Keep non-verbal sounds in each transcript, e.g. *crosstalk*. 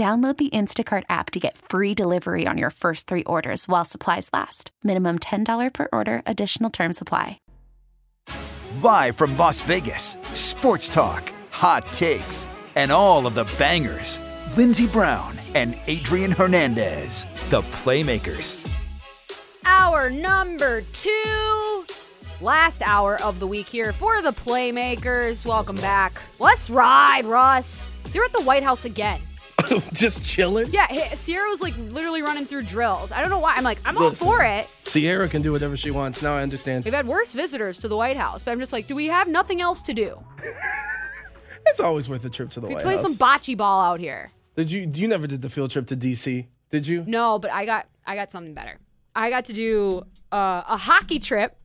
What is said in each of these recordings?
Download the Instacart app to get free delivery on your first three orders while supplies last. Minimum $10 per order, additional term supply. Live from Las Vegas, sports talk, hot takes, and all of the bangers. Lindsey Brown and Adrian Hernandez, the Playmakers. Our number two. Last hour of the week here for the Playmakers. Welcome back. Let's ride, Russ. You're at the White House again. *laughs* just chilling. Yeah, Sierra was like literally running through drills. I don't know why. I'm like, I'm Listen. all for it. Sierra can do whatever she wants. Now I understand. We've had worse visitors to the White House, but I'm just like, do we have nothing else to do? *laughs* It's always worth a trip to the White House. We White play House. some bocce ball out here. did you? You never did the field trip to DC, did you? No, but I got I got something better. I got to do uh, a hockey trip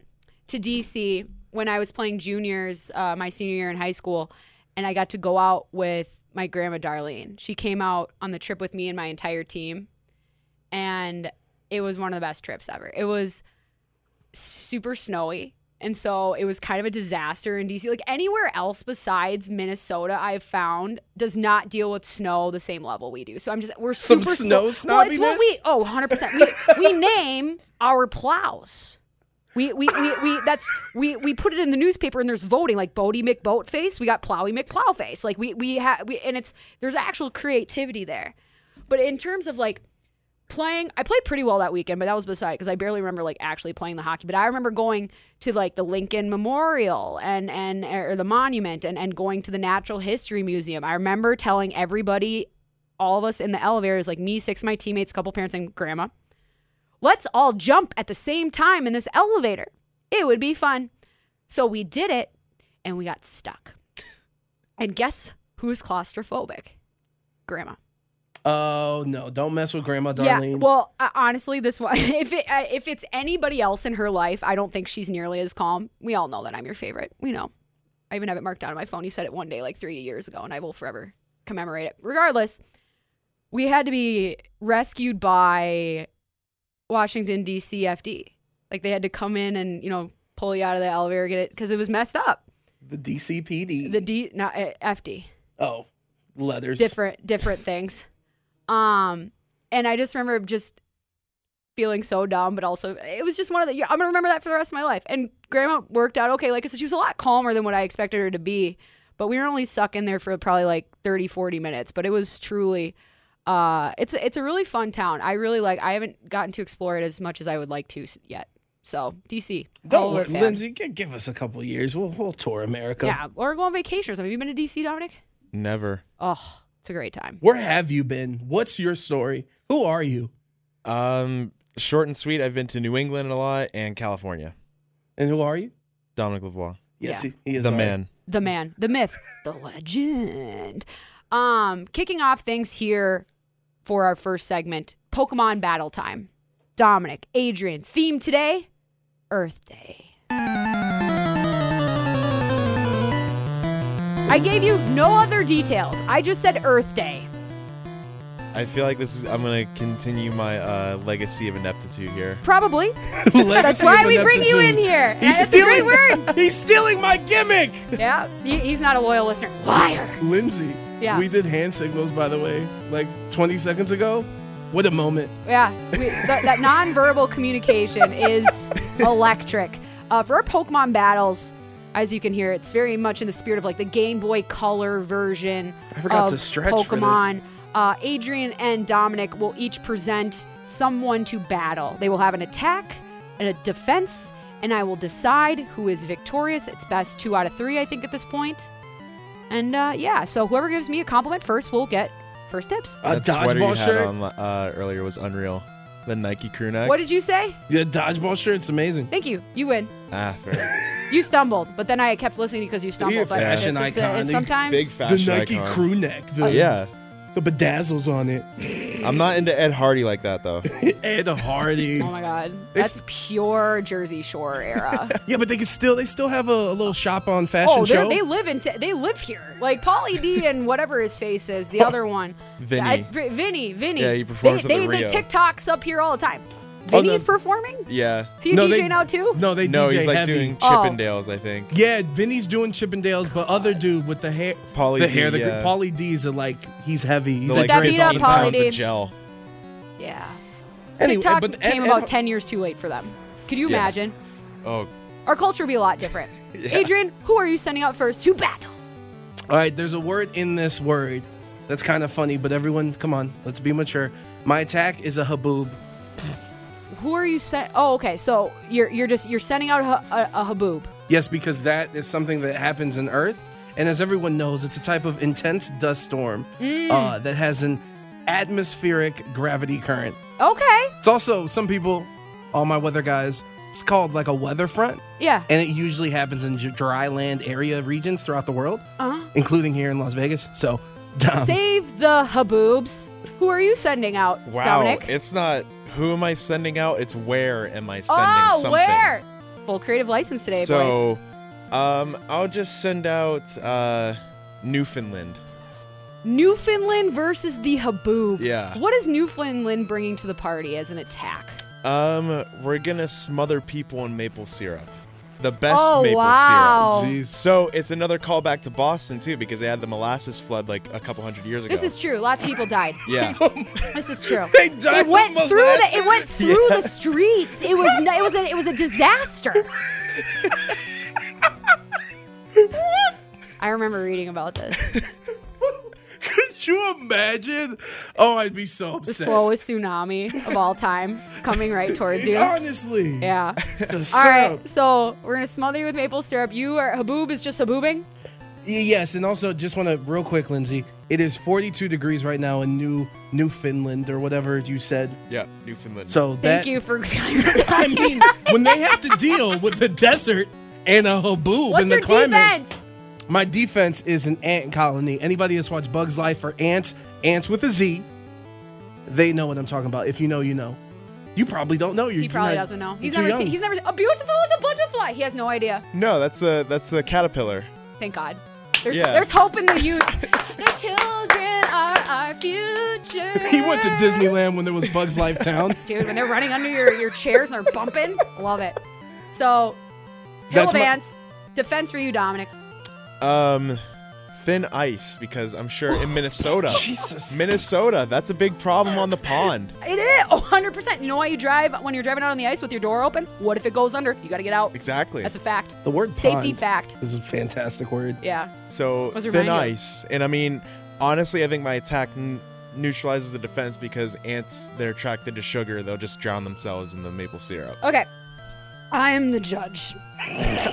to DC when I was playing juniors uh, my senior year in high school, and I got to go out with my grandma Darlene. She came out on the trip with me and my entire team, and it was one of the best trips ever. It was super snowy. And so it was kind of a disaster in DC. Like anywhere else besides Minnesota, I've found does not deal with snow the same level we do. So I'm just we're Some super snow spo- Well, it's what we oh 100 percent we we *laughs* name our plows. We, we, we, we that's we we put it in the newspaper and there's voting like Boaty McBoatface. We got Plowy McPlowface. Like we we have we and it's there's actual creativity there. But in terms of like playing I played pretty well that weekend, but that was beside because I barely remember like actually playing the hockey. But I remember going to like the Lincoln Memorial and and or the monument and, and going to the Natural History Museum. I remember telling everybody, all of us in the elevators, like me, six of my teammates, couple parents, and grandma, let's all jump at the same time in this elevator. It would be fun. So we did it and we got stuck. And guess who's claustrophobic? Grandma. Oh no! Don't mess with Grandma Darlene. Yeah. Well, uh, honestly, this one, *laughs* if it uh, if it's anybody else in her life, I don't think she's nearly as calm. We all know that I'm your favorite. We know. I even have it marked down on my phone. You said it one day, like three years ago, and I will forever commemorate it. Regardless, we had to be rescued by Washington D.C. FD. Like they had to come in and you know pull you out of the elevator, get it because it was messed up. the DCPD. The D, not uh, FD. oh, leathers. different different *laughs* things. Um, and I just remember just feeling so dumb, but also it was just one of the. I'm gonna remember that for the rest of my life. And Grandma worked out okay. Like I said, she was a lot calmer than what I expected her to be. But we were only stuck in there for probably like 30, 40 minutes. But it was truly, uh, it's it's a really fun town. I really like. I haven't gotten to explore it as much as I would like to yet. So DC, all Don't worry, fan. Lindsay. Give us a couple years. We'll we'll tour America. Yeah, or go on vacation or something. Have you been to DC, Dominic? Never. Oh, it's a great time. Where have you been? What's your story? Who are you? Um, short and sweet. I've been to New England a lot and California. And who are you? Dominic Lavoie, Yes, Yeah. he, he is the our- man. the man, the myth, the legend. Um, kicking off things here for our first segment, Pokemon Battle Time. Dominic, Adrian, theme today, Earth Day. I gave you no other details. I just said Earth Day. I feel like this is. I'm gonna continue my uh, legacy of ineptitude here. Probably. *laughs* That's why we bring you in here. He's That's a great stealing. word. *laughs* He's stealing my gimmick. Yeah, he- he's not a loyal listener. Liar. Lindsay. Yeah. We did hand signals, by the way, like 20 seconds ago. What a moment. Yeah, we, that, that nonverbal communication is *laughs* electric. Uh, for our Pokemon battles, as you can hear, it's very much in the spirit of like the Game Boy Color version I forgot of to stretch. Pokemon. uh, Adrian and Dominic will each present someone to battle. They will have an attack and a defense, and I will decide who is victorious. It's best two out of three, I think, at this point. And uh, yeah, so whoever gives me a compliment first will get first tips. A that sweater you dodgeball had shirt. on uh, earlier was unreal. The Nike crew neck. What did you say? Yeah, dodgeball shirt. It's amazing. Thank you. You win. Ah, fair. *laughs* You stumbled, but then I kept listening because you stumbled. But fashion it's, it's, uh, icon. it's sometimes Big The Nike icon. crew neck. The, Yeah, the bedazzles on it. I'm not into Ed Hardy like that though. *laughs* Ed Hardy. Oh my god, They that's pure Jersey Shore era. *laughs* Yeah, but they can still they still have a, a little shop on fashion oh, they're- show. they live in t- they live here. Like Pauly D and whatever his face is, the oh. other one, Vinny. I- V- Vinny, Vinny. Yeah, he performs They, at the make Rio. TikToks up here all the time. Oh, Vinny's no. performing. Yeah. Is he a No, DJ they- now too? no, they No, DJ he's like heavy. doing Oh. Chippendales, I think. Yeah, Vinny's doing Chippendales, but other dude with the hair, Pauly the D, hair, the yeah. Pauly D's are like he's heavy. He's The, like that like beat up all the time. Pauly D. gel. Yeah. Anyway, TikTok but came Ed- about Ed- ten years too late for them. Could you Yeah. imagine? Oh, Our culture would be a lot different. *laughs* Adrian, who are you sending out first to battle? All right, there's a word in this word that's kind of funny, but everyone, come on, let's be mature. My attack is a haboob. Who are you sent? Oh, okay. So you're you're just you're sending out a, a, a haboob. Yes, because that is something that happens in Earth, and as everyone knows, it's a type of intense dust storm Mm. uh, that has an atmospheric gravity current. Okay. It's also some people, all my weather guys, it's called like a weather front, Yeah. and it usually happens in j- dry land area regions throughout the world, Uh-huh. including here in Las Vegas. So, *laughs* um, Save the haboobs. Who are you sending out, wow. Dominic? It's not who am I sending out, it's where am I sending oh, something. where? Full creative license today, boys. so, um, I'll just send out uh, Newfoundland. Newfoundland versus the haboob. Yeah. What is Newfoundland bringing to the party as an attack? Um, we're gonna smother people in maple syrup. The best Oh, maple wow. syrup. Jeez. So it's another callback to Boston too, because they had the molasses flood like a couple hundred years ago. This is true. Lots of people died. yeah. *laughs* This is true. They died It went of through the. It went through *laughs* the streets. It was. It was. A, it was a disaster. *laughs* I remember reading about this. Could you imagine? Oh, I'd be so upset. The slowest tsunami of all time coming right *laughs* towards you. Honestly. Yeah. *laughs* The syrup. right. So we're gonna smother you with maple syrup. You are haboob is just haboobing. Yes, and also just want to real quick, Lindsay. It is 42 degrees right now in New Newfoundland or whatever you said. Yeah, Newfoundland. So Thank that you for. *laughs* I mean, when they have to deal with the desert and a haboob What's in the your climate, defense? My defense is an ant colony. Anybody that's watched Bugs Life or Ants, Ants with a Z, they know what I'm talking about. If you know, you know. You probably don't know. You're, He probably you're not- doesn't know. He's never young. seen. He's never a beautiful little butterfly. He has no idea. no, that's a that's a caterpillar. Thank God. There's Yeah. there's hope in the youth. *laughs* the children are our future. He went to Disneyland when there was Bugs Life Town. *laughs* Dude, when they're running under your, your chairs and they're bumping, love it. So, hill That's my- dance, defense for you, Dominic. Um, thin ice because I'm sure in Minnesota, Jesus. Minnesota, that's a big problem on the pond. It is oh, 100%. You know why you drive when you're driving out on the ice with your door open? What if it goes under? You got to get out. Exactly. That's a fact. The word Safety pond fact. is a fantastic word. Yeah. So Was thin remind you. ice, and I mean, honestly, I think my attack n- neutralizes the defense because ants they're attracted to sugar. They'll just drown themselves in the maple syrup. Okay. I am the judge.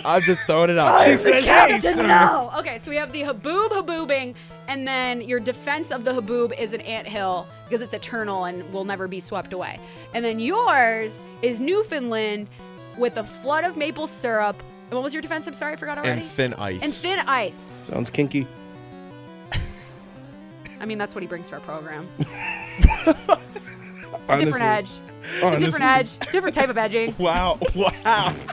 I'm just throwing it out. She there. said, "Hey, sir." no. Okay, so we have the haboob haboobing, and then your defense of the haboob is an anthill because it's eternal and will never be swept away. And then yours is Newfoundland with a flood of maple syrup. And what was your defense? I'm sorry, I forgot already. And thin ice. And thin ice. Sounds kinky. I mean, that's what he brings to our program. *laughs* It's a different edge. It's a different edge. Different type of edging. *laughs* Wow! Wow! *laughs*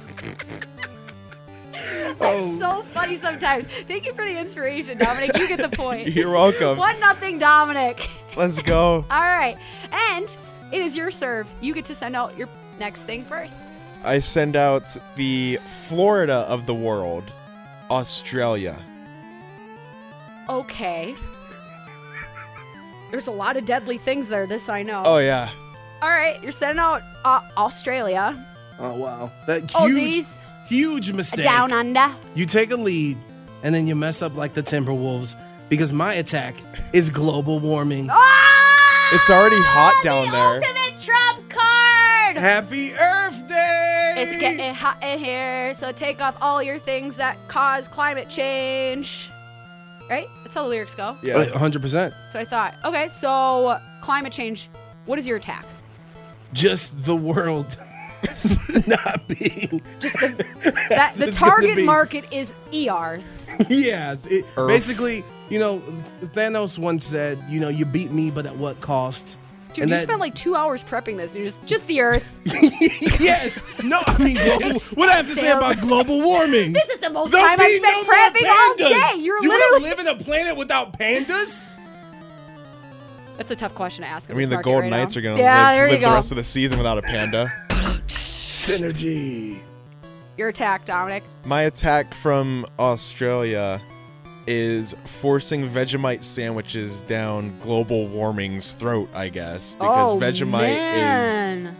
Oh. So funny sometimes. Thank you for the inspiration, Dominic. You get the point. *laughs* You're welcome. One nothing, Dominic. Let's go. All right. And it is your serve. You get to send out your next thing first. I send out the Florida of the world, Australia. Okay. There's a lot of deadly things there. This I know. Oh yeah. All right. You're sending out uh, Australia. Oh wow, that huge, Aussies. huge mistake. Down under. You take a lead, and then you mess up like the Timberwolves because my attack is global warming. Ah! It's already hot down there. Ultimate trump card. Happy Earth Day! It's getting hot in here, so take off all your things that cause climate change. Right? That's how the lyrics go. Yeah. 100%. So I thought, okay, so climate change. What is your attack? Just the world *laughs* not being. Just the that *laughs* the target be- market is Earth. Yeah. It, Earth. basically, you know, Thanos once said, you know, you beat me, but at what cost? Dude, And you that- spent like two hours prepping this. And you're just just the Earth. *laughs* yes. No, I mean, global, what do I have to say about global warming? this is the most There'll time I've spent no prepping all day. You're you literally. want to live in a planet without pandas? That's a tough question to ask. I mean, the market Golden right Knights now. are gonna Yeah, live, there you the rest of the season without a panda. Synergy. Your attack, Dominic. My attack from Australia is forcing Vegemite sandwiches down global warming's throat, I guess, because oh, Vegemite man.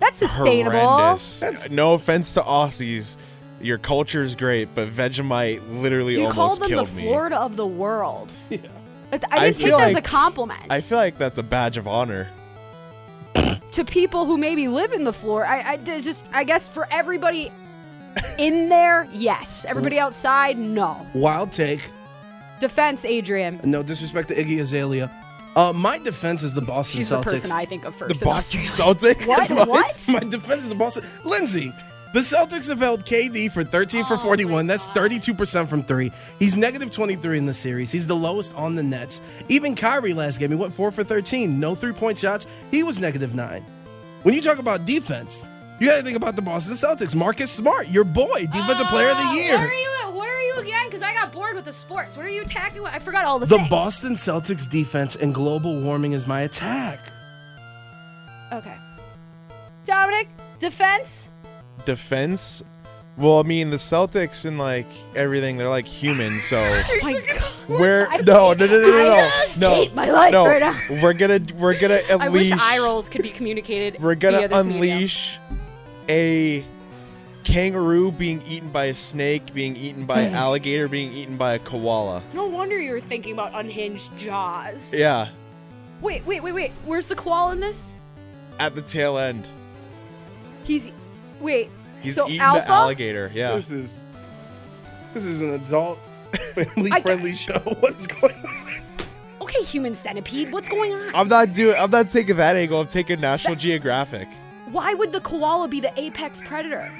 That's sustainable. horrendous. That's- No offense to Aussies, your culture is great, but Vegemite literally You almost called them the killed me. Florida of the world. *laughs* Yeah. But I I didn't take feel that as a like- compliment. I feel like that's a badge of honor. to people who maybe live in the floor. I, I just I guess for everybody in there, yes. Everybody outside, no. Wild take. Defense, Adrian. No disrespect to Iggy Azalea. Uh, my defense is the Boston She's Celtics. the person I think of first. The Boston Australia. Celtics. What? *laughs* my, What? My defense is the Boston. Lindsay, the Celtics have held KD for 13 for Oh 41. That's 32% from three. He's negative 23 in the series. He's the lowest on the Nets. Even Kyrie last game, he went 4 for 13. No three point shots. He was negative nine. When you talk about defense, you got to think about the Boston Celtics. Marcus Smart, your boy, defensive player of the Oh, year. What are you? What are you again? Because I got bored with the sports. What are you attacking? I forgot all the, The things. Boston Celtics defense and global warming is my attack. Okay. Dominic, defense. Defense. Well, I mean, the Celtics and like everything, they're like humans, so *laughs* Oh my God. we're I no, no, no, no, no, no, I no, hate my life no. right now. We're gonna, we're gonna *laughs* I wish unleash. eye rolls could be communicated. We're gonna via this medium. unleash a kangaroo being eaten by a snake, being eaten by an *laughs* alligator, being eaten by a koala. No wonder you were thinking about unhinged jaws. Yeah, Wait, wait, wait, wait. Where's the koala in this? at the tail end, He's. Wait. he's so eating alpha. the alligator. Yeah, This is this is an adult family *laughs* I- friendly show. *laughs* What is going on? Okay, human centipede. What's going on? I'm not doing. I'm not taking that angle. I'm taking National Geographic. Why would the koala be the apex predator?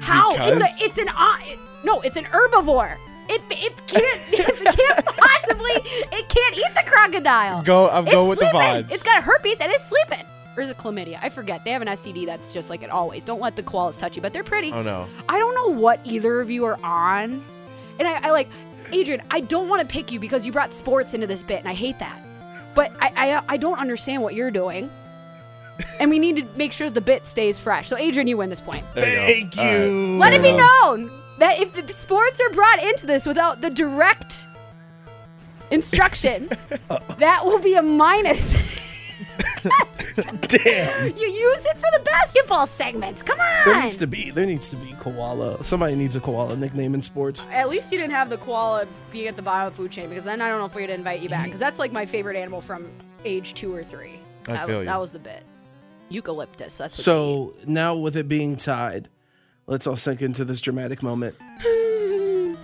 How? Because- It's a. It's an. Uh, it- no, it's an herbivore. It, it can't. *laughs* It can't possibly. It can't eat the crocodile. Go. I'm It's going with the sleeping. vibes. It's got a herpes and it's sleeping. Or is it chlamydia? I forget. They have an STD that's just like it always. Don't let the koalas touch you, but they're pretty. Oh no. I don't know what either of you are on. And I, I like, Adrian, I don't want to pick you because you brought sports into this bit, and I hate that. But I, I, I don't understand what you're doing. And we need to make sure the bit stays fresh. So, Adrian, you win this point. There you. Thank All right. you. Let it be known that if the sports are brought into this without the direct instruction, *laughs* that will be a minus. *laughs* Damn. you use it for the basketball segments. Come on. There needs to be there needs to be koala. Somebody needs a koala nickname in sports. At least you didn't have the koala being at the bottom of the food chain because then I don't know if we'd invite you back because that's like my favorite animal from age two or three. I that feel was you. that was the bit. Eucalyptus. That's what they So now with it being tied, let's all sink into this dramatic moment. *laughs*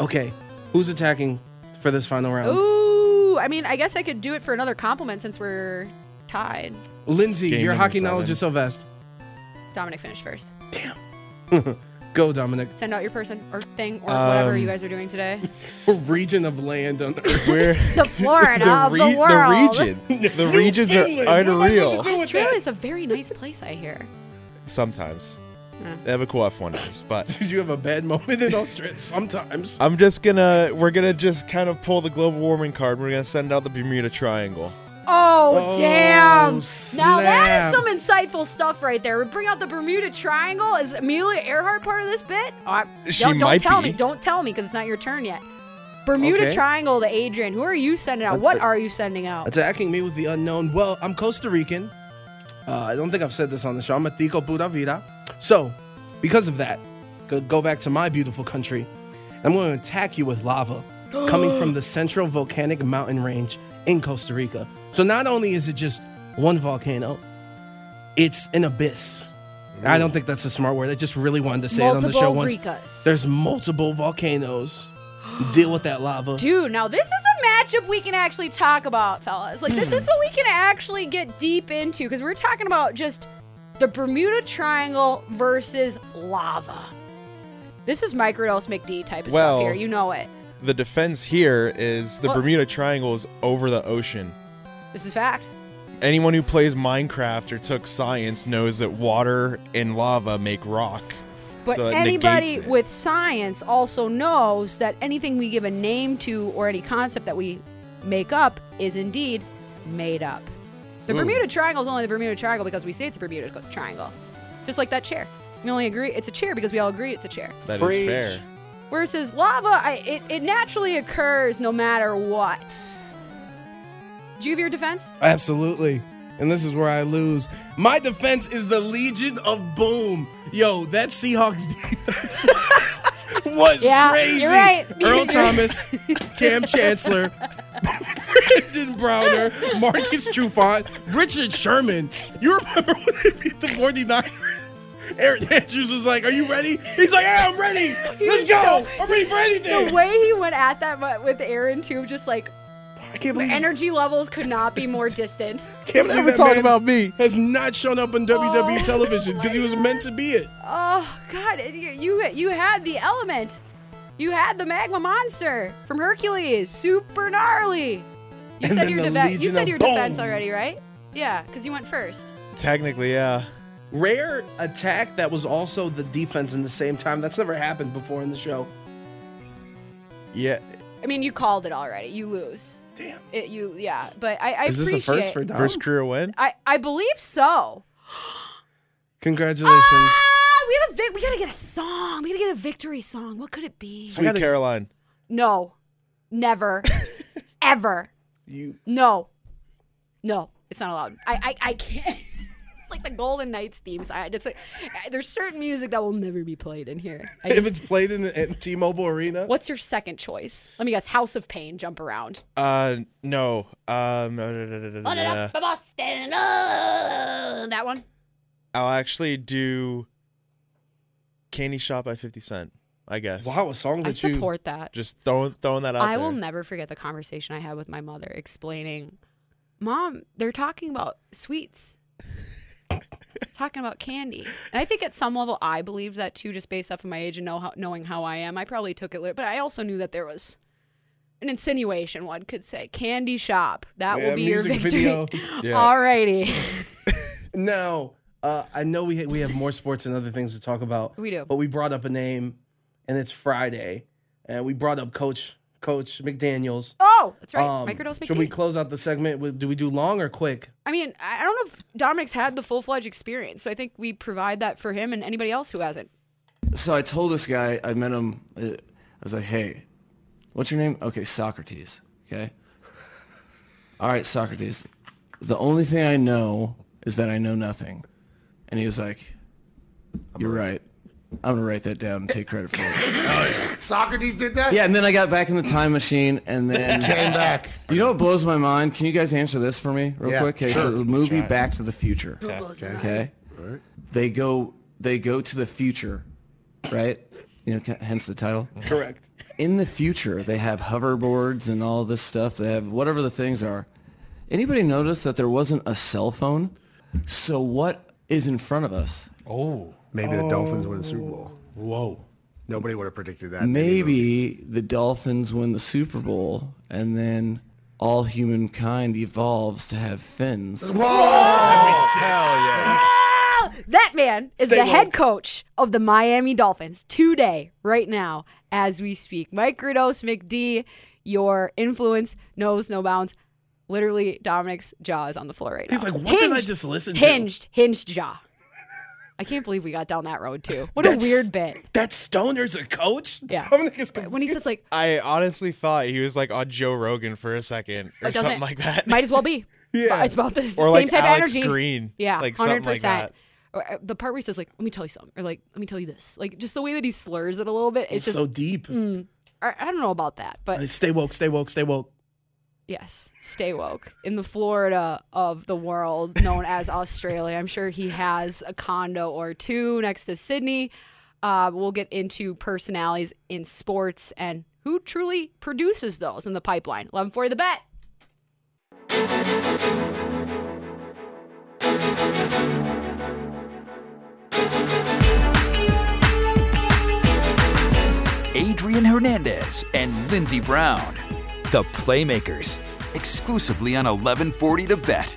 Okay, who's attacking for this final eat. round? Ooh, I mean, I guess I could do it for another compliment since we're tied. Lindsay, Game your number hockey knowledge is so vast. Dominic finished first. Damn. *laughs* Go, Dominic. Send out your person or thing or Um, whatever you guys are doing today. *laughs* Region of land on Earth. We're *laughs* The Florida of the world. the region. The regions are Newfoundland. What am I supposed unreal. to do with Australia that? is a very nice place, I hear. Sometimes Yeah. they have a cool F1 race, but Did you have a bad moment in Australia? Sometimes. I'm just gonna. We're gonna just kind of pull the global warming card. We're gonna send out the Bermuda Triangle. Oh, Oh, damn. Now that is some insightful stuff right there. We bring out the Bermuda Triangle. Is Amelia Earhart part of this bit? Oh, I- She don't, don't tell be. me. Don't tell me because it's not your turn yet. Bermuda Okay. Triangle to Adrian. Who are you sending out? Uh, What uh, are you sending out? Attacking me with the unknown. Well, I'm Costa Rican. Uh, I don't think I've said this on the show. I'm a Tico Pura Vida. So, because of that, go, go back to my beautiful country. I'm going to attack you with lava *gasps* coming from the central volcanic mountain range in Costa Rica. So, not only is it just one volcano. It's an abyss. I don't think that's a smart word. I just really wanted to say it on the show once. Rikas. There's multiple volcanoes. *gasps* Deal with that lava. Dude, now this is a matchup we can actually talk about, fellas. Like, this is what we can actually get deep into because we're talking about just the Bermuda Triangle versus lava. This is microdose McD type of Well- stuff here. You know it. The defense here is the Well- Bermuda Triangle is over the ocean. This is fact. Anyone who plays Minecraft or took science knows that water and lava make rock. But so anybody with science also knows that anything we give a name to or any concept that we make up is indeed made up. The Ooh. Bermuda Triangle is only the Bermuda Triangle because we say it's a Bermuda Triangle. Just like that chair. We only agree it's a chair because we all agree it's a chair. That is Preach. fair. Versus lava, I, it, it naturally occurs no matter what. Do you have your defense? Absolutely. And this is where I lose. My defense is the Legion of Boom. Yo, that Seahawks *laughs* defense was Yeah, crazy. you're right. *laughs* Earl Thomas, Kam Chancellor, *laughs* Brandon Browner, Marcus Trufant, Richard Sherman. You remember when they beat the 49ers? Erin Andrews was like, Are you ready? He's like, Yeah, I'm ready. Let's go. I'm ready for anything. The way he went at that with Erin too, just like I can't the believe energy levels could not be more distant. Can't believe Never that talk man about me. Has not shown up on WWE Oh, television because he was meant to be it. Oh God, you you you had the element. You had the magma monster from Hercules, super gnarly. You And said then your the defense. You Legion said your defense Boom. already, right? Yeah, because you went first. Technically, yeah. Rare attack that was also the defense in the same time. That's never happened before in the show. Yeah. I mean, you called it already. You lose. Damn. It, you yeah, but I, I Is this appreciate. a first for Dom? First career win. I I believe so. *gasps* Congratulations. Ah, we have a vic- we gotta get a song. We gotta get a victory song. What could it be? Sweet gotta- Caroline. No, never, *laughs* ever. You No. No, it's not allowed. I I, I can't. It's like the Golden Knights theme. So I just like, there's certain music that will never be played in here. I if it's played in, the, in T-Mobile Arena, what's your second choice? Let me guess. House of Pain. Jump around. Uh, no. Um, no, no, no, no, no, Run it no. up, Boston. Uh, that one. I'll actually do Candy Shop by 50 Cent, I guess. wow, what song I did you? support that. Just throwing, throwing that out I there. will never forget the conversation I had with my mother explaining, Mom, they're talking about sweets. Talking about candy. And I think at some level I believed that too, just based off of my age and know how, knowing how I am. I probably took it, but I also knew that there was an insinuation, one could say. Candy shop. That Yeah, will be your victory. video. *laughs* Yeah. Alrighty. *laughs* Now, uh, I know we ha- we have more sports and other things to talk about. We do. but we brought up a name, and it's Friday, and we brought up Coach Coach McDaniel's. Oh, that's right. Um, Microdose Should we close out the segment? with Do we do long or quick? I mean, I I don't know if Dominic's had the full fledged experience, so I think we provide that for him and anybody else who hasn't. So I told this guy, I met him, uh, I was like, hey, what's your name? Okay, Socrates. Okay. All right, Socrates. The only thing I know is that I know nothing. And he was like, you're right. I'm going to write that down and take credit for it. *laughs* Socrates did that? Yeah, and then I got back in the time machine and then *laughs* Came back. You know what blows my mind? Can you guys answer this for me real Yeah, quick? Okay, sure. so the movie Back to the Future. Okay. Okay. They go they go to the future, right? You know, hence the title. Correct. In the future, they have hoverboards and all this stuff. They have whatever the things are. Anybody notice that there wasn't a cell phone? So what is in front of us? Maybe the Dolphins win the Super Bowl. Whoa. Nobody would have predicted that. in any movie. Maybe the Dolphins win the Super Bowl and then all humankind evolves to have fins. Whoa! Hell yeah. *laughs* That man is Stay the head coach of the Miami Dolphins today, right now, as we speak. Microdose McD, your influence knows no bounds. Literally, Dominic's jaw is on the floor right now. He's like, what did I just listen to? Hinged, hinged jaw. I can't believe we got down that road too. What a That's- weird bit. That Stoner's a coach? Yeah. Dominic is When he says like, I honestly thought he was like on Joe Rogan for a second or it doesn't, something like that. Might as well be. *laughs* Yeah. it's about the or same like type Alex of energy. Green. Yeah, like hundred something like that. percent. Or uh, the part where he says like, "Let me tell you something," or like, "Let me tell you this," like just the way that he slurs it a little bit. It's just so deep. I, I don't know about that, but Stay woke, stay woke, stay woke. Yes, stay woke. In the Florida of the world, known as Australia, I'm sure he has a condo or two next to Sydney. Uh, we'll get into personalities in sports and who truly produces those in the pipeline. 11 for the bet. Adrian Hernandez and Lindsey Brown, the Playmakers, exclusively on 1140 The Bet.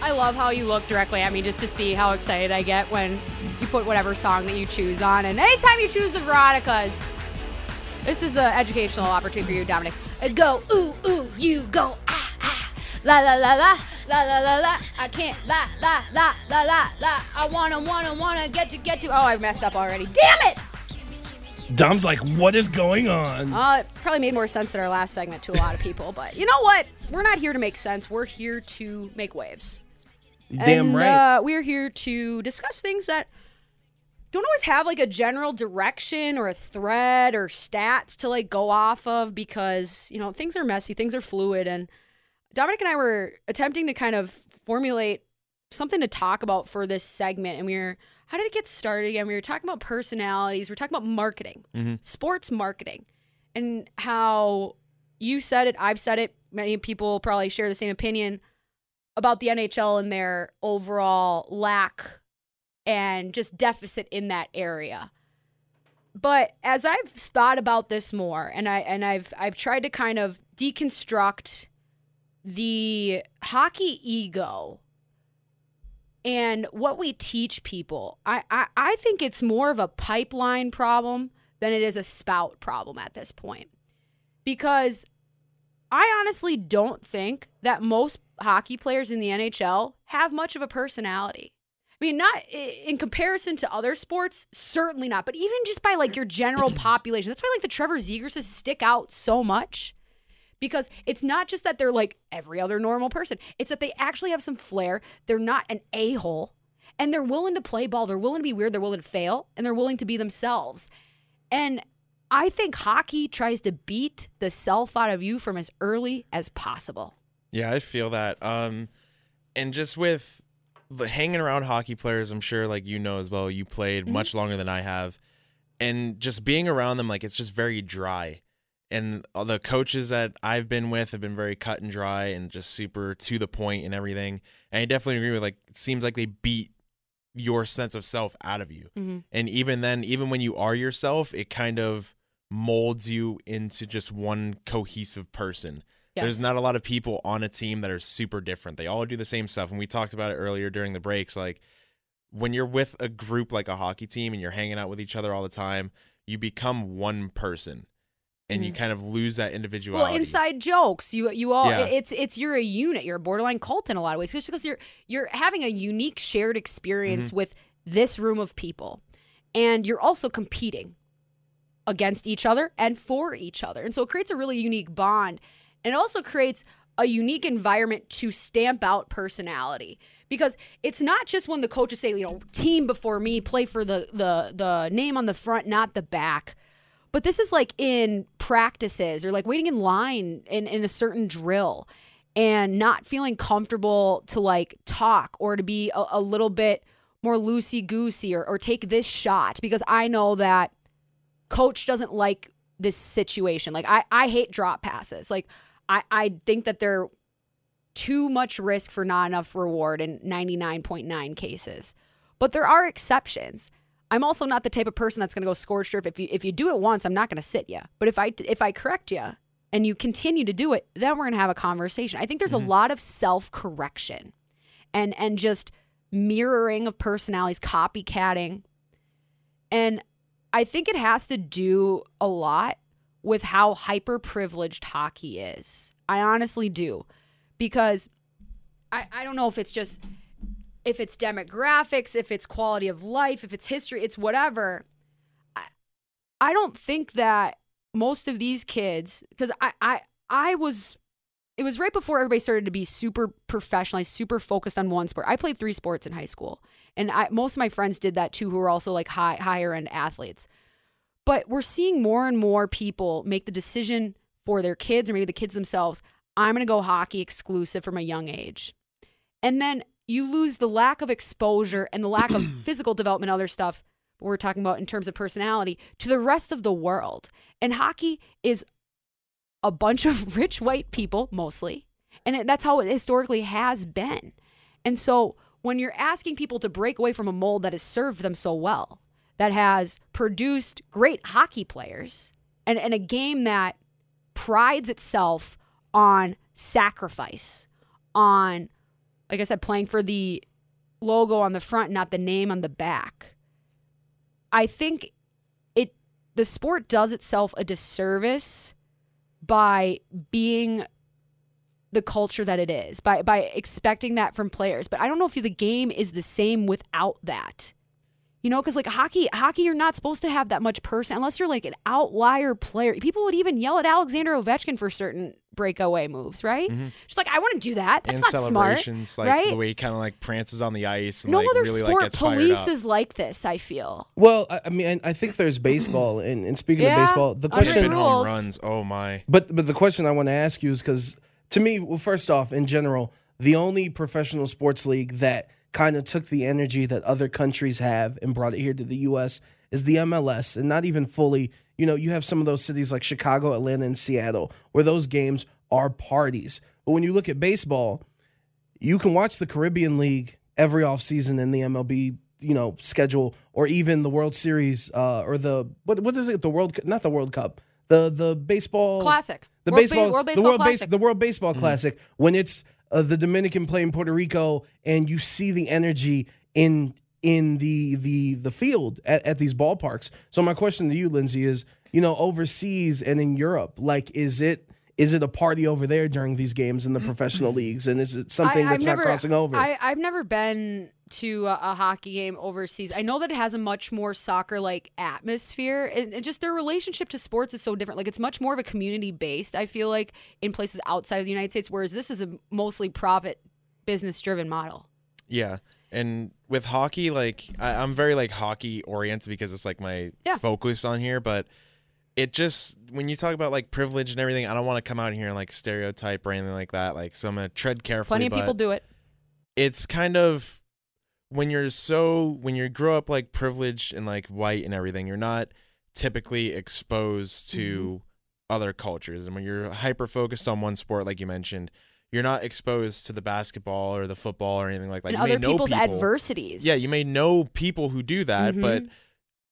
I love how you look directly at me just to see how excited I get when you put whatever song that you choose on. And anytime you choose the Veronicas, this is an educational opportunity for you, Dominic. Uh, Go, ooh, ooh, you go, ah, ah, la, la, la, la, la, la, la, la. I can't, la, la, la, la, la, la. I wanna, wanna, wanna get you, get you. Oh, I messed up already. Damn it! Dom's like, what is going on? Uh, it probably made more sense in our last segment to a lot of people, but you know what? We're not here to make sense. We're here to make waves. Damn and, right. Uh, we're here to discuss things that don't always have like a general direction or a thread or stats to like go off of because you know things are messy, things are fluid, and Dominic and I were attempting to kind of formulate something to talk about for this segment, and we were how did it get started again? We were talking about personalities, we are talking about marketing, mm-hmm. sports marketing, and how you said it, I've said it. Many people probably share the same opinion about the NHL and their overall lack and just deficit in that area. But as I've thought about this more and I and I've I've tried to kind of deconstruct the hockey ego and what we teach people, I, I, I think it's more of a pipeline problem than it is a spout problem at this point. Because I honestly don't think that most hockey players in the NHL have much of a personality. I mean, not in comparison to other sports, certainly not, but even just by like your general *clears throat* population. That's why like the Trevor Zegrases stick out so much because it's not just that they're like every other normal person, it's that they actually have some flair. They're not an a hole and they're willing to play ball. They're willing to be weird. They're willing to fail and they're willing to be themselves. And I think hockey tries to beat the self out of you from as early as possible. Yeah, I feel that. Um, and just with the hanging around hockey players, I'm sure, like you know as well, you played much longer than I have, and just being around them, like it's just very dry. And all the coaches that I've been with have been very cut and dry and just super to the point and everything. And I definitely agree with like it seems like they beat your sense of self out of you. Mm-hmm. And even then, even when you are yourself, it kind of molds you into just one cohesive person. There's not a lot of people on a team that are super different. They all do the same stuff. And we talked about it earlier during the breaks. Like when you're with a group like a hockey team and you're hanging out with each other all the time, you become one person and you kind of lose that individuality. Well, inside jokes, you you all Yeah. it's it's you're a unit. You're a borderline cult in a lot of ways, just because you're you're having a unique shared experience Mm-hmm. with this room of people, and you're also competing against each other and for each other, and so it creates a really unique bond, and it also creates a unique environment to stamp out personality because it's not just when the coaches say you know team before me play for the the the name on the front not the back but this is like in practices or like waiting in line in, in a certain drill and not feeling comfortable to like talk or to be a, a little bit more loosey goosey or, or take this shot because I know that coach doesn't like this situation. Like I, I hate drop passes. Like I, I think that they're too much risk for not enough reward in 99.9 cases. But there are exceptions. I'm also not the type of person that's going to go scorched earth. If you if you do it once, I'm not going to sit you. But if I if I correct you and you continue to do it, then we're going to have a conversation. I think there's a mm-hmm. lot of self correction, and and just mirroring of personalities, copycatting, and I think it has to do a lot with how hyper privileged hockey is. I honestly do, because I I don't know if it's just if it's demographics, if it's quality of life, if it's history, it's whatever. I, I don't think that most of these kids, because I, I, I was, it was right before everybody started to be super professionalized, super focused on one sport. I played three sports in high school, and I, most of my friends did that too, who were also like high, higher end athletes. But we're seeing more and more people make the decision for their kids or maybe the kids themselves, I'm going to go hockey exclusive from a young age. And then you lose the lack of exposure and the lack of *clears throat* physical development, other stuff we're talking about in terms of personality to the rest of the world. And hockey is a bunch of *laughs* rich white people mostly. And it, that's how it historically has been. And so when you're asking people to break away from a mold that has served them so well, that has produced great hockey players, and, and a game that prides itself on sacrifice, on, like I said, playing for the logo on the front, not the name on the back. I think it the sport does itself a disservice by being the culture that it is, by by expecting that from players. But I don't know if the game is the same without that. You know, because like hockey, hockey, you're not supposed to have that much person unless you're like an outlier player. People would even yell at Alexander Ovechkin for certain breakaway moves, right? Mm-hmm. She's like I want to do that. That's and not smart, celebrations, like right? the way he kind of like prances on the ice and no like other really sport like gets fired up. like this. I feel. Well, I I mean, I I think there's baseball, *clears throat* and, and speaking Yeah, of baseball, the question, Ripping home runs. Oh my. but but the question I want to ask you is because to me, well, first off, in general, the only professional sports league that kind of took the energy that other countries have and brought it here to the U.S. is the MLS, and not even fully. You know, you have some of those cities like Chicago, Atlanta, and Seattle where those games are parties. But when you look at baseball, you can watch the Caribbean League every offseason in the MLB, you know, schedule or even the World Series uh, or the what what is it? The World Cu- not the World Cup. The the baseball Classic. The World baseball Ba- World the Baseball World Base the World Baseball Classic when it's uh, the Dominican playing Puerto Rico and you see the energy in in the the the field at, at these ballparks. So my question to you, Lindsay, is you know overseas and in Europe, like is it is it a party over there during these games in the professional *clears throat* leagues, and is it something I- I've that's not crossing over? I, I've never been to a, a hockey game overseas. I know that it has a much more soccer like atmosphere, and, and just their relationship to sports is so different. Like it's much more of a community based. I feel like in places outside of the United States, whereas this is a mostly profit business driven model. Yeah. And with hockey, like I, I'm very like hockey oriented because it's like my Yeah. focus on here. But it just when you talk about like privilege and everything, I don't want to come out here and like stereotype or anything like that. Like so I'm gonna tread carefully. Plenty of people do it. It's kind of when you're so when you grow up like privileged and like white and everything, you're not typically exposed to Mm-hmm. other cultures. And when you're hyper focused on one sport, like you mentioned, you're not exposed to the basketball or the football or anything like that. and you may other know people's people. adversities. Yeah, you may know people who do that, but Mhm.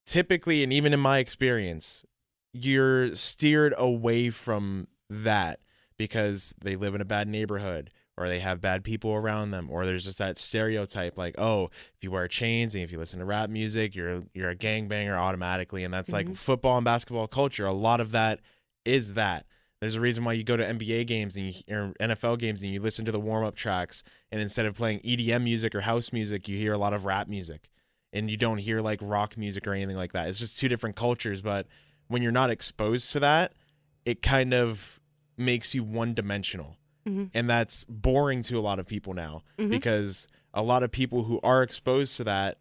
typically, and even in my experience, you're steered away from that because they live in a bad neighborhood or they have bad people around them or there's just that stereotype like oh if you wear chains and if you listen to rap music you're you're a gangbanger automatically and that's like football and basketball culture a lot of that is that there's a reason why you go to NBA games and you or NFL games and you listen to the warm-up tracks and instead of playing EDM music or house music you hear a lot of rap music and you don't hear like rock music or anything like that. It's just two different cultures, but when you're not exposed to that, it kind of makes you one-dimensional. Mm-hmm. And that's boring to a lot of people now mm-hmm. because a lot of people who are exposed to that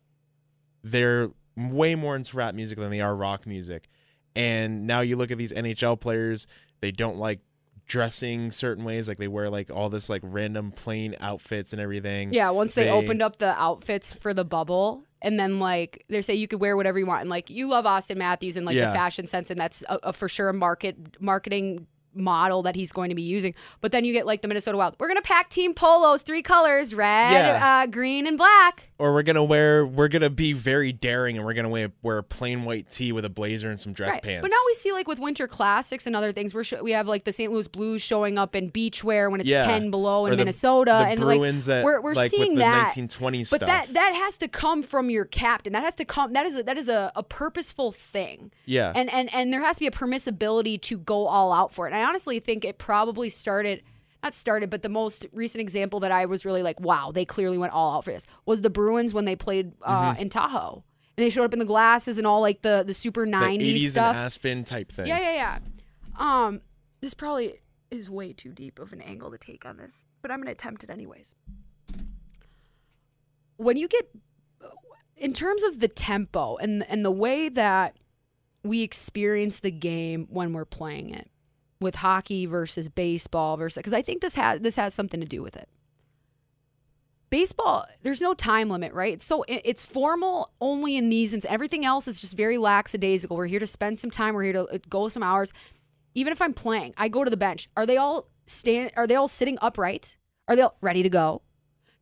they're way more into rap music than they are rock music. And now you look at these NHL players, they don't like dressing certain ways like they wear like all this like random plain outfits and everything. Yeah, once they, opened up the outfits for the bubble, and then like they say you could wear whatever you want, and like you love Auston Matthews and like Yeah. the fashion sense, and that's a, a for sure a market marketing model that he's going to be using. But then you get like the Minnesota Wild. We're gonna pack team polos, three colors, red, Yeah. uh, green, and black. or we're gonna wear we're gonna be very daring and we're gonna wear, wear a plain white tee with a blazer and some dress Right. pants. But now we see like with winter classics and other things, we're sh- we have like the St. Louis Blues showing up in beachwear when it's Yeah. ten below in the- Minnesota, the and Bruins like at- we're we're like, seeing the that. 1920s but stuff. that that has to come from your captain. That has to come. That is a, that is a, a purposeful thing. Yeah. And and and there has to be a permissibility to go all out for it. And I honestly think it probably started. Not started, but the most recent example that I was really like, wow, they clearly went all out for this was the Bruins when they played uh, Mm-hmm. in Tahoe. And they showed up in the glasses and all like the the super the 90s 80s stuff. and Aspen type thing. Yeah, yeah, yeah. Um, this probably is way too deep of an angle to take on this, but I'm going to attempt it anyways. When you get, in terms of the tempo and and the way that we experience the game when we're playing it, with hockey versus baseball versus because I think this has this has something to do with it. Baseball, there's no time limit, right? It's so it's formal only in these, and everything else is just very lackadaisical. We're here to spend some time. We're here to uh, go some hours. Even if I'm playing, I go to the bench. Are they all stand? Are they all sitting upright? Are they all ready to go?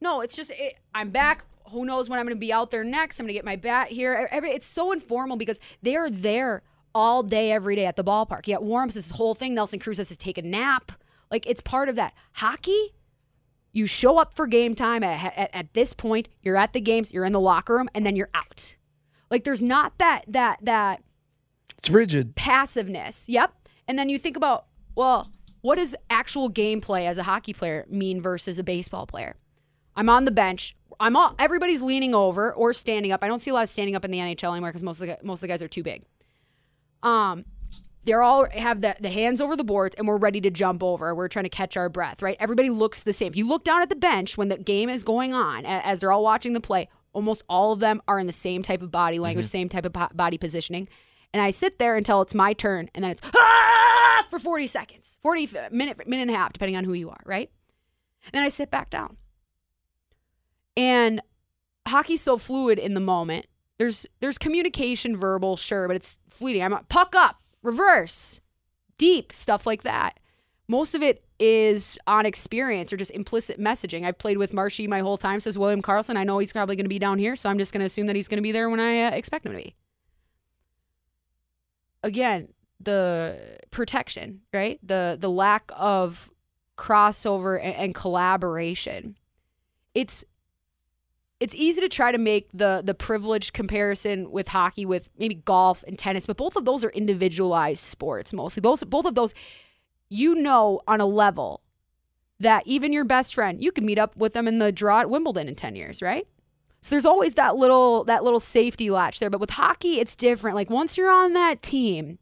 No, it's just it, I'm back. Who knows when I'm going to be out there next? I'm going to get my bat here. It's so informal because they're there all day, every day at the ballpark. Yet warms this whole thing. Nelson Cruz has to take a nap. Like it's part of that. Hockey, you show up for game time. At, at, at this point, you're at the games. You're in the locker room, and then you're out. Like there's not that that that It's rigid. passiveness. Yep. And then you think about, well, what does actual gameplay as a hockey player mean versus a baseball player? I'm on the bench. I'm all everybody's leaning over or standing up. I don't see a lot of standing up in the NHL anymore because most of the most of the guys are too big. Um, they're all have the, the hands over the boards and we're ready to jump over. We're trying to catch our breath, right? Everybody looks the same. If you look down at the bench when the game is going on, as they're all watching the play, almost all of them are in the same type of body language, same type of po- body positioning. And I sit there until it's my turn, and then it's ah! for 40 seconds, 40 minute, minute and a half, depending on who you are, right? And then I sit back down. And hockey's so fluid in the moment. There's there's communication verbal, sure, but it's fleeting. I'm a puck up, reverse, deep, stuff like that. Most of it is on experience or just implicit messaging. I've played with Marshy my whole time, says William Karlsson. I know he's probably going to be down here, so I'm just going to assume that he's going to be there when I uh, expect him to be. Again, the protection, right? The the lack of crossover and, and collaboration. It's it's easy to try to make the the privileged comparison with hockey with maybe golf and tennis, but both of those are individualized sports mostly. Those both of those you know on a level that even your best friend, you could meet up with them in the draw at Wimbledon in 10 years, right? So there's always that little that little safety latch there, but with hockey it's different. Like once you're on that team,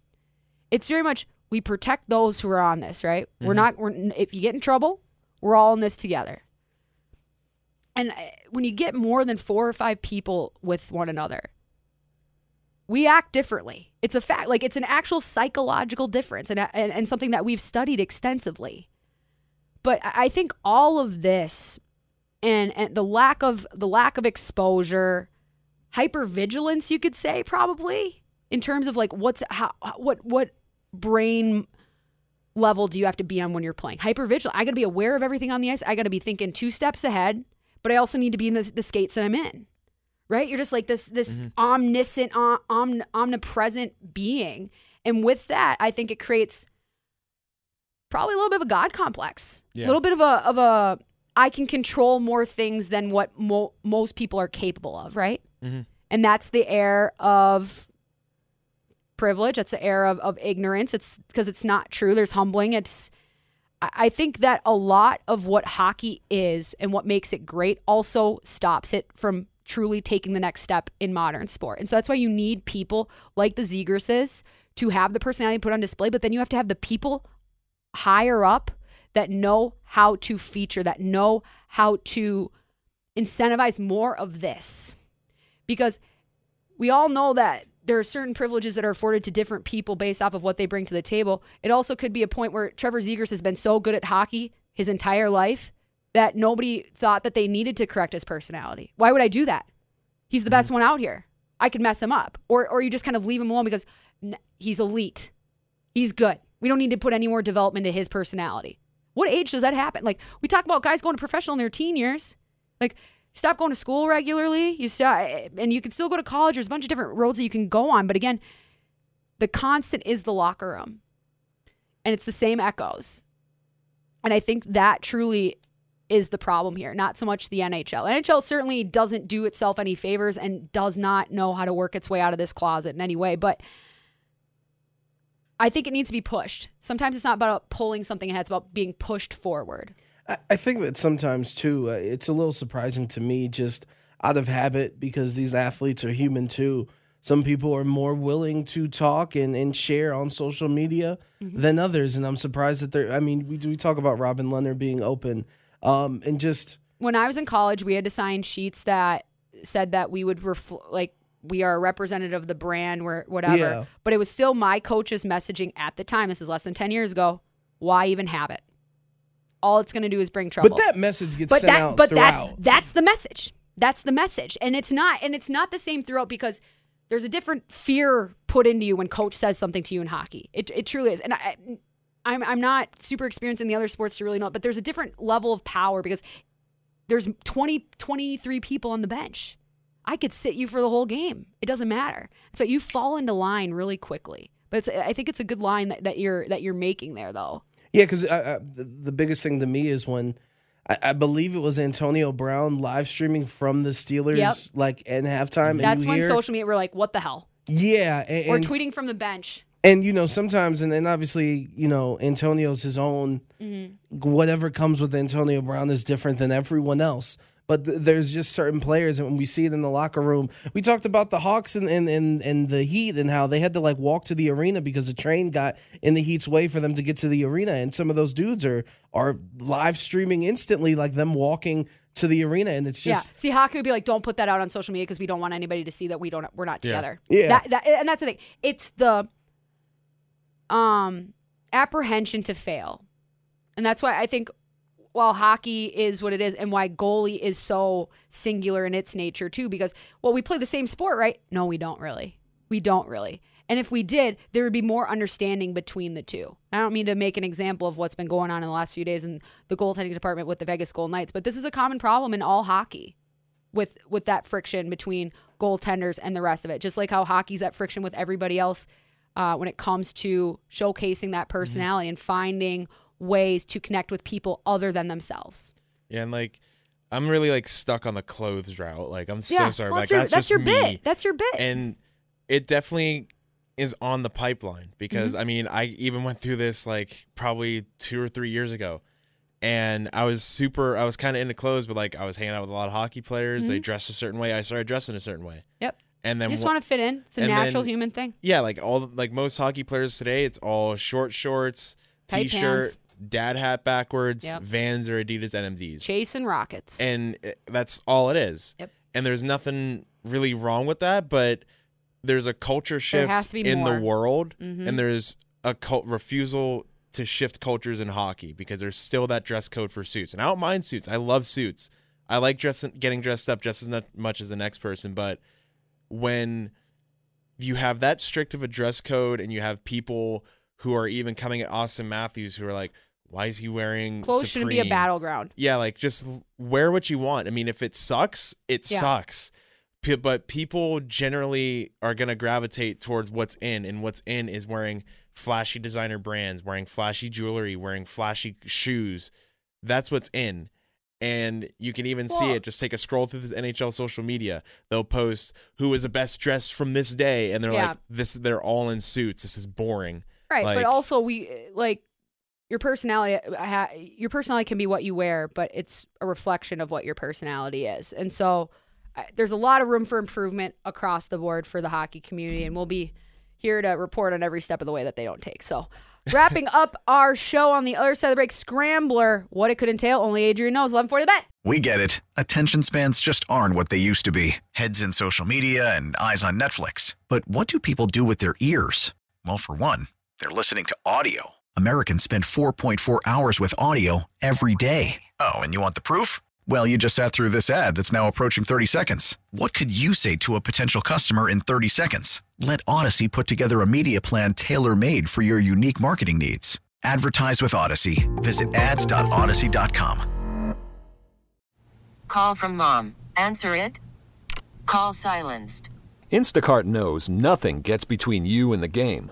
it's very much we protect those who are on this, right? We're mm-hmm. not we're if you get in trouble, we're all in this together. And uh, when you get more than four or five people with one another, we act differently. It's a fact, like it's an actual psychological difference and, and, and something that we've studied extensively. But I I think all of this and, and the lack of the lack of exposure, hypervigilance, you could say probably in terms of like what's how what what brain level do you have to be on when you're playing? Hypervigilant. I got to be aware of everything on the ice. I got to be thinking two steps ahead, but I also need to be in the, the skates that I'm in. Right? You're just like this this mm-hmm. omniscient, om, om, omnipresent being, and with that, I think it creates probably a little bit of a god complex, a Yeah. little bit of a of a I can control more things than what mo- most people are capable of. Right? Mm-hmm. And that's the air of privilege. That's the air of, of ignorance. It's because it's not true. There's humbling. It's I think that a lot of what hockey is and what makes it great also stops it from truly taking the next step in modern sport. And so that's why you need people like the Zegrases to have the personality put on display, but then you have to have the people higher up that know how to feature, that know how to incentivize more of this. Because we all know that there are certain privileges that are afforded to different people based off of what they bring to the table. It also could be a point where Trevor Zegras has been so good at hockey his entire life that nobody thought that they needed to correct his personality. Why would I do that? He's the best mm-hmm. one out here. I could mess him up. Or or you just kind of leave him alone because he's elite. He's good. We don't need to put any more development into his personality. What age does that happen? Like we talk about guys going to professional in their teen years. Like stop going to school regularly. You stop, and you can still go to college. There's a bunch of different roads that you can go on. But again, the constant is the locker room, and it's the same echoes. And I think that truly is the problem here, not so much the NHL. NHL certainly doesn't do itself any favors and does not know how to work its way out of this closet in any way. But I think it needs to be pushed. Sometimes it's not about pulling something ahead, it's about being pushed forward. I, think that sometimes too, uh, it's a little surprising to me, just out of habit, because these athletes are human too. Some people are more willing to talk and, and share on social media than others, and I'm surprised that they're. I mean, we we talk about Robin Lehner being open, um, and just when I was in college, we had to sign sheets that said that we would refl- like we are a representative of the brand, where whatever. Yeah. But it was still my coach's messaging at the time. This is less than ten years ago. why even have it? All it's going to do is bring trouble. But that message gets but sent that out but throughout. that's that's the message. That's the message. And it's not and it's not the same throughout because there's a different fear put into you when coach says something to you in hockey. It, it truly is. And I, I'm, I'm not super experienced in the other sports to really know it, but there's a different level of power because there's 20 23 people on the bench. I could sit you for the whole game. It doesn't matter. So you fall into line really quickly. But it's, i think it's a good line that, that you're that you're making there though Yeah, because uh, uh, the the biggest thing to me is when I, I believe it was Antonio Brown live streaming from the Steelers, Yep. like in halftime. and that's when hear, social media were like what the hell yeah, and, or and, tweeting from the bench and you know sometimes, and then obviously you know Antonio's his own. Mm-hmm. Whatever comes with Antonio Brown is different than everyone else. But th- there's just certain players, and when we see it in the locker room, we talked about the Hawks and, and, and, and the Heat and how they had to like walk to the arena because the train got in the Heat's way for them to get to the arena. And some of those dudes are are live streaming instantly, like them walking to the arena, and it's just yeah. See, hockey would be like, don't put that out on social media because we don't want anybody to see that we don't we're not Yeah. together. Yeah. That, that and that's the thing. It's the um apprehension to fail, and that's why I think while hockey is what it is, and why goalie is so singular in its nature too, because well, we play the same sport, right? No, we don't really. We don't really. And if we did, there would be more understanding between the two. I don't mean to make an example of what's been going on in the last few days in the goaltending department with the Vegas Golden Knights, but this is a common problem in all hockey with with that friction between goaltenders and the rest of it. Just like how hockey's at friction with everybody else uh, when it comes to showcasing that personality and finding ways to connect with people other than themselves. Yeah, and like I'm really like stuck on the clothes route. Like I'm so sorry. well, like that's your, that's, that's just your me. bit. That's your bit. and it definitely is on the pipeline because Mm-hmm. I mean I even went through this like probably two or three years ago, and I was super. I was kind of into clothes, but like I was hanging out with a lot of hockey players. They dressed a certain way. I started dressing a certain way, Mm-hmm. yep. and then You just want to fit in. It's a natural then- human thing. yeah, like all like most hockey players today, it's all short shorts, Tight t-shirt, pants. Dad hat backwards, Yep. Vans or Adidas NMDs Chasing rockets. and that's all it is. Yep. And there's nothing really wrong with that, but there's a culture shift has to be in more. the world, Mhm. and there's a cult refusal to shift cultures in hockey because there's still that dress code for suits. And I don't mind suits. I love suits. I like dressing, getting dressed up just as much as the next person. But when you have that strict of a dress code, and you have people who are even coming at Auston Matthews who are like, "Why is he wearing Clothes shouldn't be a battleground. Yeah, like just wear what you want. I mean, if it sucks, it Yeah. sucks. P- But people generally are going to gravitate towards what's in, and what's in is wearing flashy designer brands, wearing flashy jewelry, wearing flashy shoes. That's what's in. And you can even see it. Just take a scroll through the NHL social media. They'll post who is the best dressed from this day, and they're Yeah. like, "This, they're all in suits. This is boring." Right, Like- but also we like your personality. Ha, your personality can be what you wear, but it's a reflection of what your personality is. And so, uh, there's a lot of room for improvement across the board for the hockey community, and we'll be here to report on every step of the way that they don't take. So, *laughs* wrapping up our show on the other side of the break, Scrambler, what it could entail, only Adrian knows. 11:40 the bet. We get it. Attention spans just aren't what they used to be heads in social media and eyes on Netflix. But what do people do with their ears? Well, for one, they're listening to audio. Americans spend 4.4 hours with audio every day. Oh, and you want the proof? Well, you just sat through this ad that's now approaching 30 seconds. What could you say to a potential customer in 30 seconds? Let Audacy put together a media plan tailor made for your unique marketing needs. Advertise with Audacy. Visit ads.audacy.com. Call from mom. Answer it. Call silenced. Instacart knows nothing gets between you and the game.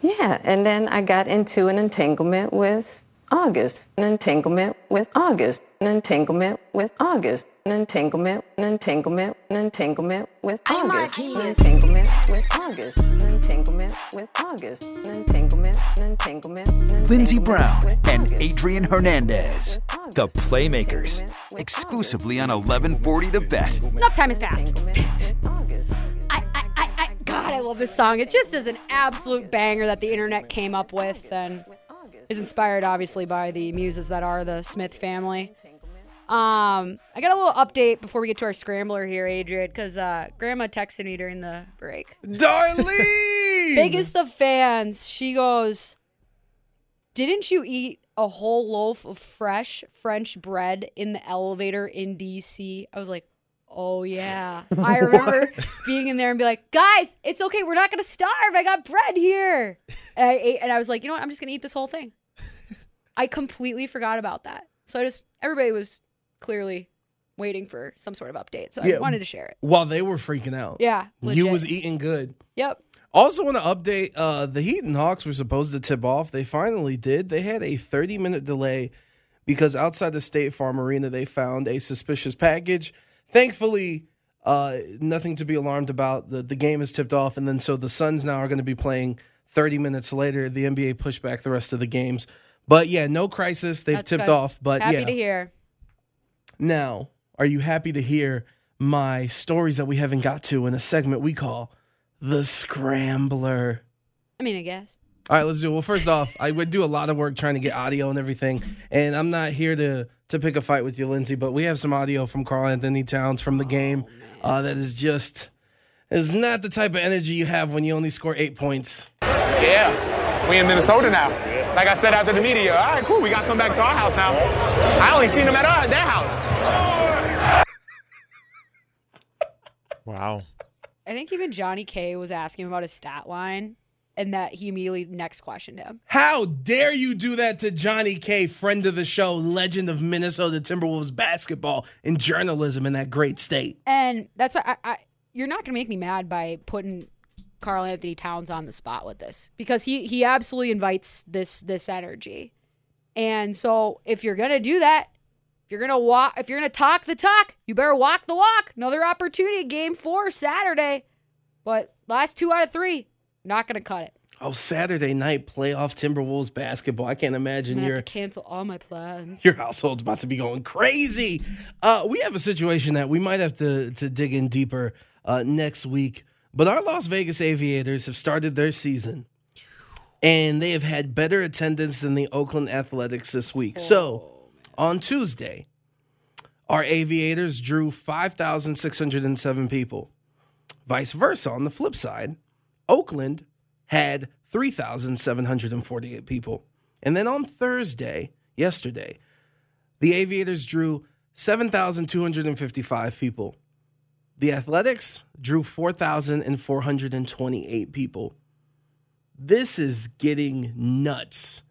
Yeah, and then I got into an entanglement with August. An entanglement with August. An entanglement with August. An entanglement. An entanglement. An entanglement with August. An entanglement with August. An entanglement with August. An entanglement. An entanglement. Lindsey Brown and Adrian Hernandez. The Playmakers. Exclusively on 1140 The Bet. Enough time has passed. I, I, I, I, God, I love this song. It just is an absolute banger that the internet came up with and is inspired, obviously, by the muses that are the Smith family. Um, I got a little update before we get to our scrambler here, Adrian, because uh, Grandma texted me during the break. Darlene! *laughs* Biggest of fans. She goes, Didn't you eat a whole loaf of fresh French bread in the elevator in DC? I was like, Oh, yeah. *laughs* I remember being in there and be like, Guys, it's okay. We're not going to starve. I got bread here. And I ate, and I was like, You know what? I'm just going to eat this whole thing. I completely forgot about that. So I just, everybody was clearly waiting for some sort of update. So I wanted to share it. While they were freaking out. Yeah. You was eating good. Yep. Also, want to update uh, the Heat and Hawks were supposed to tip off. They finally did. They had a 30 minute delay because outside the State Farm Arena, they found a suspicious package. Thankfully, uh, nothing to be alarmed about. The, the game is tipped off. And then so the Suns now are going to be playing 30 minutes later. The NBA pushed back the rest of the games. But yeah, no crisis. They've That's tipped good. off. But Happy yeah. to hear. Now, are you happy to hear my stories that we haven't got to in a segment we call The Scrambler? I mean, I guess. All right, let's do it. Well, first off, I would do a lot of work trying to get audio and everything, and I'm not here to to pick a fight with you, Lindsay. But we have some audio from Karl-Anthony Towns from the game uh, that is just is not the type of energy you have when you only score eight points. Yeah, we in Minnesota now. Like I said after the media, all right, cool, we got to come back to our house now. I only seen them at our, their house. Wow. I think even Johnny K was asking about his stat line, and that he immediately next questioned him. How dare you do that to Johnny K, friend of the show, legend of Minnesota Timberwolves basketball and journalism in that great state? And that's why I, I you're not gonna make me mad by putting Karl-Anthony Towns on the spot with this because he he absolutely invites this this energy. And so if you're gonna do that, if you're gonna walk if you're gonna talk the talk, you better walk the walk. Another opportunity, game four, Saturday. But last two out of three, not gonna cut it. Oh, Saturday night playoff Timberwolves basketball. I can't I'm imagine gonna your have to cancel all my plans. your household's about to be going crazy. Uh, we have a situation that we might have to to dig in deeper uh, next week. But our Las Vegas Aviators have started their season, and they have had better attendance than the Oakland Athletics this week. So on Tuesday, our Aviators drew five thousand six hundred and seven people. Vice versa, on the flip side, Oakland had 3,748 people. And then on Thursday, yesterday, the Aviators drew 7,255 people. The Athletics drew 4,428 people. This is getting nuts.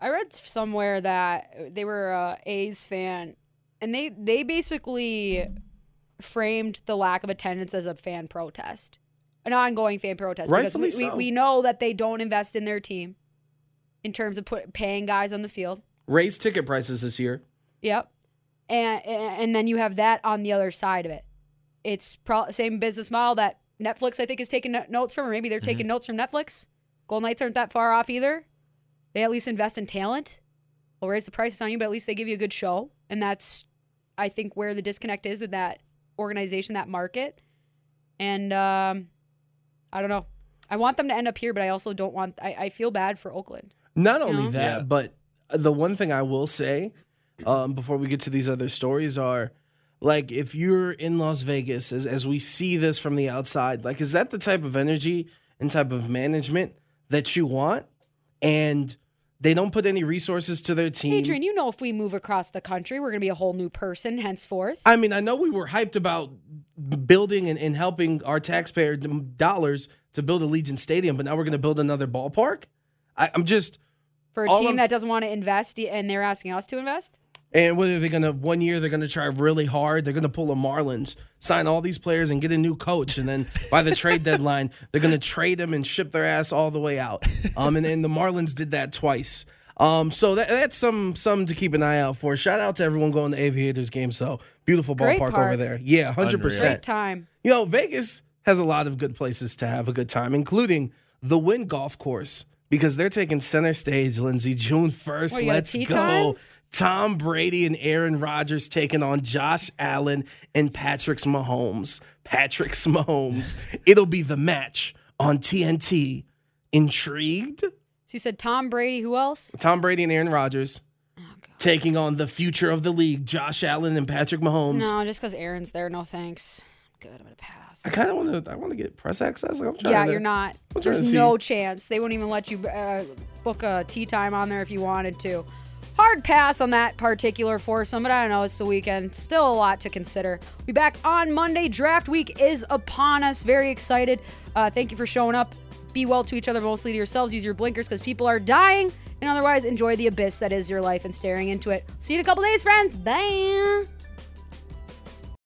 I read somewhere that they were a A's fan, and they they basically framed the lack of attendance as a fan protest, an ongoing fan protest. Rightfully because we, so. we, we know that they don't invest in their team in terms of put, paying guys on the field. Raise ticket prices this year. Yep, and and then you have that on the other side of it. It's pro- same business model that Netflix I think is taking no- notes from, or maybe they're taking notes from Netflix. Golden Knights aren't that far off either. They at least invest in talent. They'll raise the prices on you, but at least they give you a good show, and that's I think where the disconnect is in that organization, that market. And um, I don't know. I want them to end up here, but I also don't want. I, I feel bad for Oakland. Not only know? that, Yeah. but the one thing I will say um, before we get to these other stories are like if you're in Las Vegas, as, as we see this from the outside, like is that the type of energy and type of management that you want? And they don't put any resources to their team. Adrian, you know if we move across the country, we're gonna be a whole new person henceforth. I mean, I know we were hyped about building and, and helping our taxpayer dollars to build Allegiant Stadium, but now we're going to build another ballpark. I, I'm just for a team I'm- that doesn't want to invest and they're asking us to invest. And what are they gonna? One year they're gonna try really hard. They're gonna pull a Marlins, sign all these players, and get a new coach. And then by the trade *laughs* deadline, they're gonna trade them and ship their ass all the way out. Um, and then the Marlins did that twice. Um, so that, that's some some to keep an eye out for. Shout out to everyone going to Aviators game. So beautiful ballpark park. over there. Yeah, hundred Great percent. time. You know, Vegas has a lot of good places to have a good time, including the Wynn Golf Course, because they're taking center stage, Lindsay, June 1st. What, you got a Let's go. time? Tom Brady and Aaron Rodgers taking on Josh Allen and Patrick Mahomes. Patrick Mahomes. *laughs* It'll be the match on TNT. Intrigued? So you said Tom Brady. Who else? Tom Brady and Aaron Rodgers Oh, taking on the future of the league, Josh Allen and Patrick Mahomes. No, just because Aaron's there. No thanks. Good. I'm gonna pass. I kind of want to. I want to get press access. Like, I'm trying Yeah, to- you're not. I'm There's no chance. They won't even let you uh, book a tee time on there if you wanted to. Hard pass on that particular foursome, but I don't know. It's the weekend. Still a lot to consider. Be back on Monday. Draft week is upon us. Very excited. Uh, thank you for showing up. Be well to each other, mostly to yourselves. Use your blinkers because people are dying. And otherwise, enjoy the abyss that is your life and staring into it. See you in a couple days, friends. Bye.